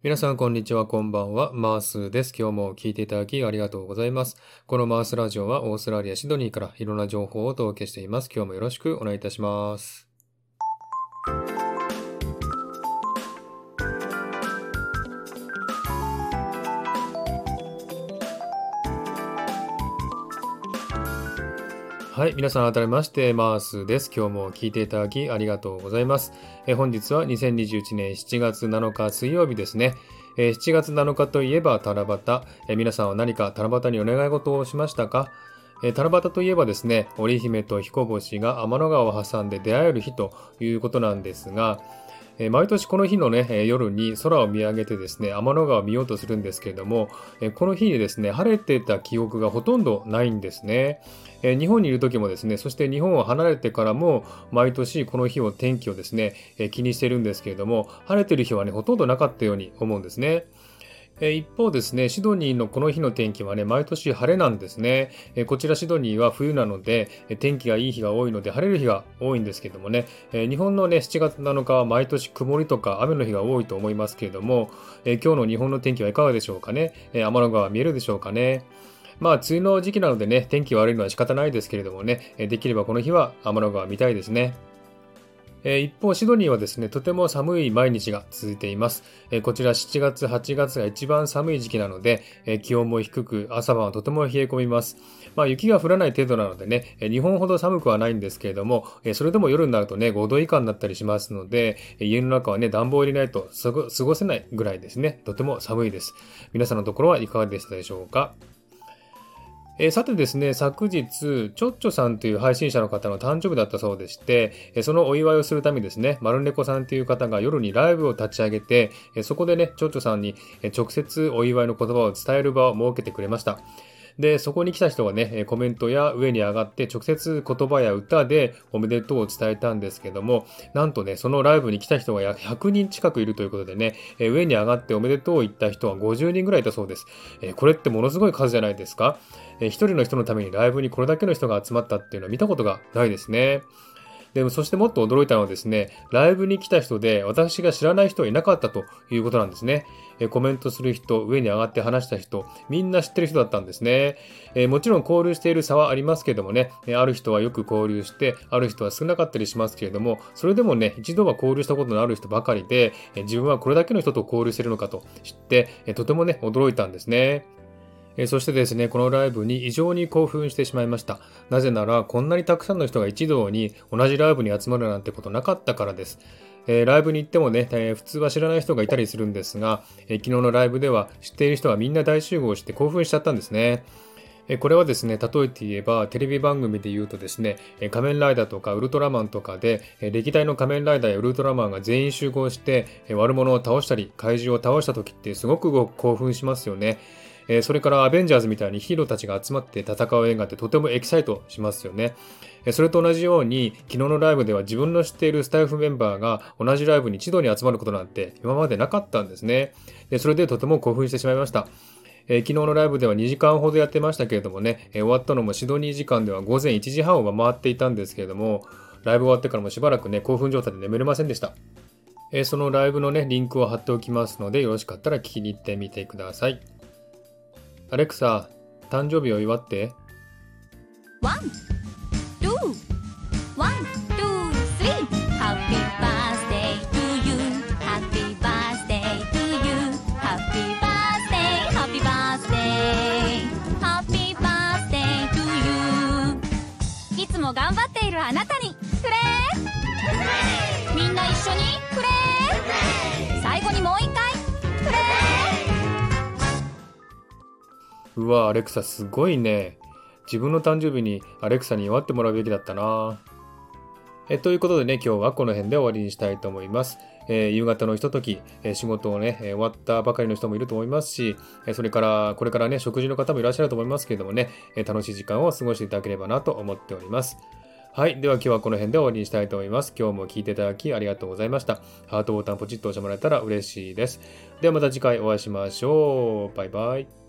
皆さん、こんにちは、こんばんは。マースです。今日も聞いていただきありがとうございます。このマースラジオはオーストラリア・シドニーからいろんな情報をお届けしています。今日もよろしくお願いいたします。はい。皆さん、改めまして、マースです。今日も聞いていただきありがとうございます。え本日は2021年7月7日水曜日ですね。え7月7日といえば七夕。え皆さんは何か七夕にお願い事をしましたか？え七夕といえばですね、織姫と彦星が天の川を挟んで出会える日ということなんですが、え毎年この日のね、夜に空を見上げてですね、天の川を見ようとするんですけれども、えこの日にですね、晴れてた記憶がほとんどないんですね。え日本にいる時もですね、そして日本を離れてからも、毎年この日を天気をですね、え気にしてるんですけれども、晴れてる日はね、ほとんどなかったように思うんですね。え一方ですね、シドニーのこの日の天気はね、毎年晴れなんですね。えこちらシドニーは冬なので、え天気がいい日が多いので晴れる日が多いんですけどもね、え日本のね、7月7日は毎年曇りとか雨の日が多いと思いますけれども、え今日の日本の天気はいかがでしょうかね。え天の川見えるでしょうかね。まあ、梅雨の時期なのでね、天気悪いのは仕方ないですけれどもね、できればこの日は天の川見たいですね。一方、シドニーはですね、とても寒い毎日が続いています。こちら7月、8月が一番寒い時期なので、気温も低く、朝晩はとても冷え込みます。まあ、雪が降らない程度なのでね、日本ほど寒くはないんですけれども、それでも夜になるとね、5度以下になったりしますので、家の中はね、暖房を入れないと過ごせないぐらいですね、とても寒いです。皆さんのところはいかがでしたでしょうか？えー、さてですね、昨日、ちょっちょさんという配信者の方の誕生日だったそうでして、えー、そのお祝いをするためにですね、丸猫さんという方が夜にライブを立ち上げて、えー、そこでね、ちょっちょさんに直接お祝いの言葉を伝える場を設けてくれました。で、そこに来た人がね、コメントや上に上がって直接言葉や歌でおめでとうを伝えたんですけども、なんとね、そのライブに来た人が約100人近くいるということでね、上に上がっておめでとうを言った人は50人ぐらいいたそうです。これってものすごい数じゃないですか？一人の人のためにライブにこれだけの人が集まったっていうのは見たことがないですね。でもそしてもっと驚いたのはですね、ライブに来た人で私が知らない人はいなかったということなんですね。えコメントする人、上に上がって話した人、みんな知ってる人だったんですね。えもちろん交流している差はありますけどもね、えある人はよく交流して、ある人は少なかったりしますけれども、それでもね、一度は交流したことのある人ばかりで、え自分はこれだけの人と交流してるのかと知って、えとてもね、驚いたんですね。えそしてですね、このライブに異常に興奮してしまいました。なぜなら、こんなにたくさんの人が一堂に同じライブに集まるなんてことなかったからです。えー、ライブに行ってもね、えー、普通は知らない人がいたりするんですが、えー、昨日のライブでは知っている人がみんな大集合して興奮しちゃったんですね。これはですね、例えて言えば、テレビ番組で言うとですね、仮面ライダーとかウルトラマンとかで、歴代の仮面ライダーやウルトラマンが全員集合して、悪者を倒したり、怪獣を倒した時ってすごく興奮しますよね。えそれからアベンジャーズみたいにヒーローたちが集まって戦う映画ってとてもエキサイトしますよねえ。それと同じように、昨日のライブでは自分の知っているスタイフメンバーが同じライブに一度に集まることなんて今までなかったんですね。でそれでとても興奮してしまいました。えー、昨日のライブでは2時間ほどやってましたけれどもね、えー、終わったのもシドニー時間では午前1時半を回っていたんですけれども、ライブ終わってからもしばらくね、興奮状態で眠れませんでした。えー、そのライブのね、リンクを貼っておきますので、よろしかったら聞きに行ってみてください。アレクサ、誕生日を祝って。 One, two, one, two, three. Happy birthday to you. Happy birthday to you. Happy birthday, happy birthday. Happy birthday to you.いつも頑張っているあなたに、フレーみんな一緒に、うわ、アレクサすごいね。自分の誕生日にアレクサに祝ってもらうべきだったな。えということでね、今日はこの辺で終わりにしたいと思います。えー、夕方のひととき、えー、仕事をね、え、終わったばかりの人もいると思いますし、えそれから、これからね、食事の方もいらっしゃると思いますけれどもね、え楽しい時間を過ごしていただければなと思っております。はい。では今日はこの辺で終わりにしたいと思います。今日も聞いていただきありがとうございました。ハートボタンポチッと押してもらえたら嬉しいです。ではまた次回お会いしましょう。バイバイ。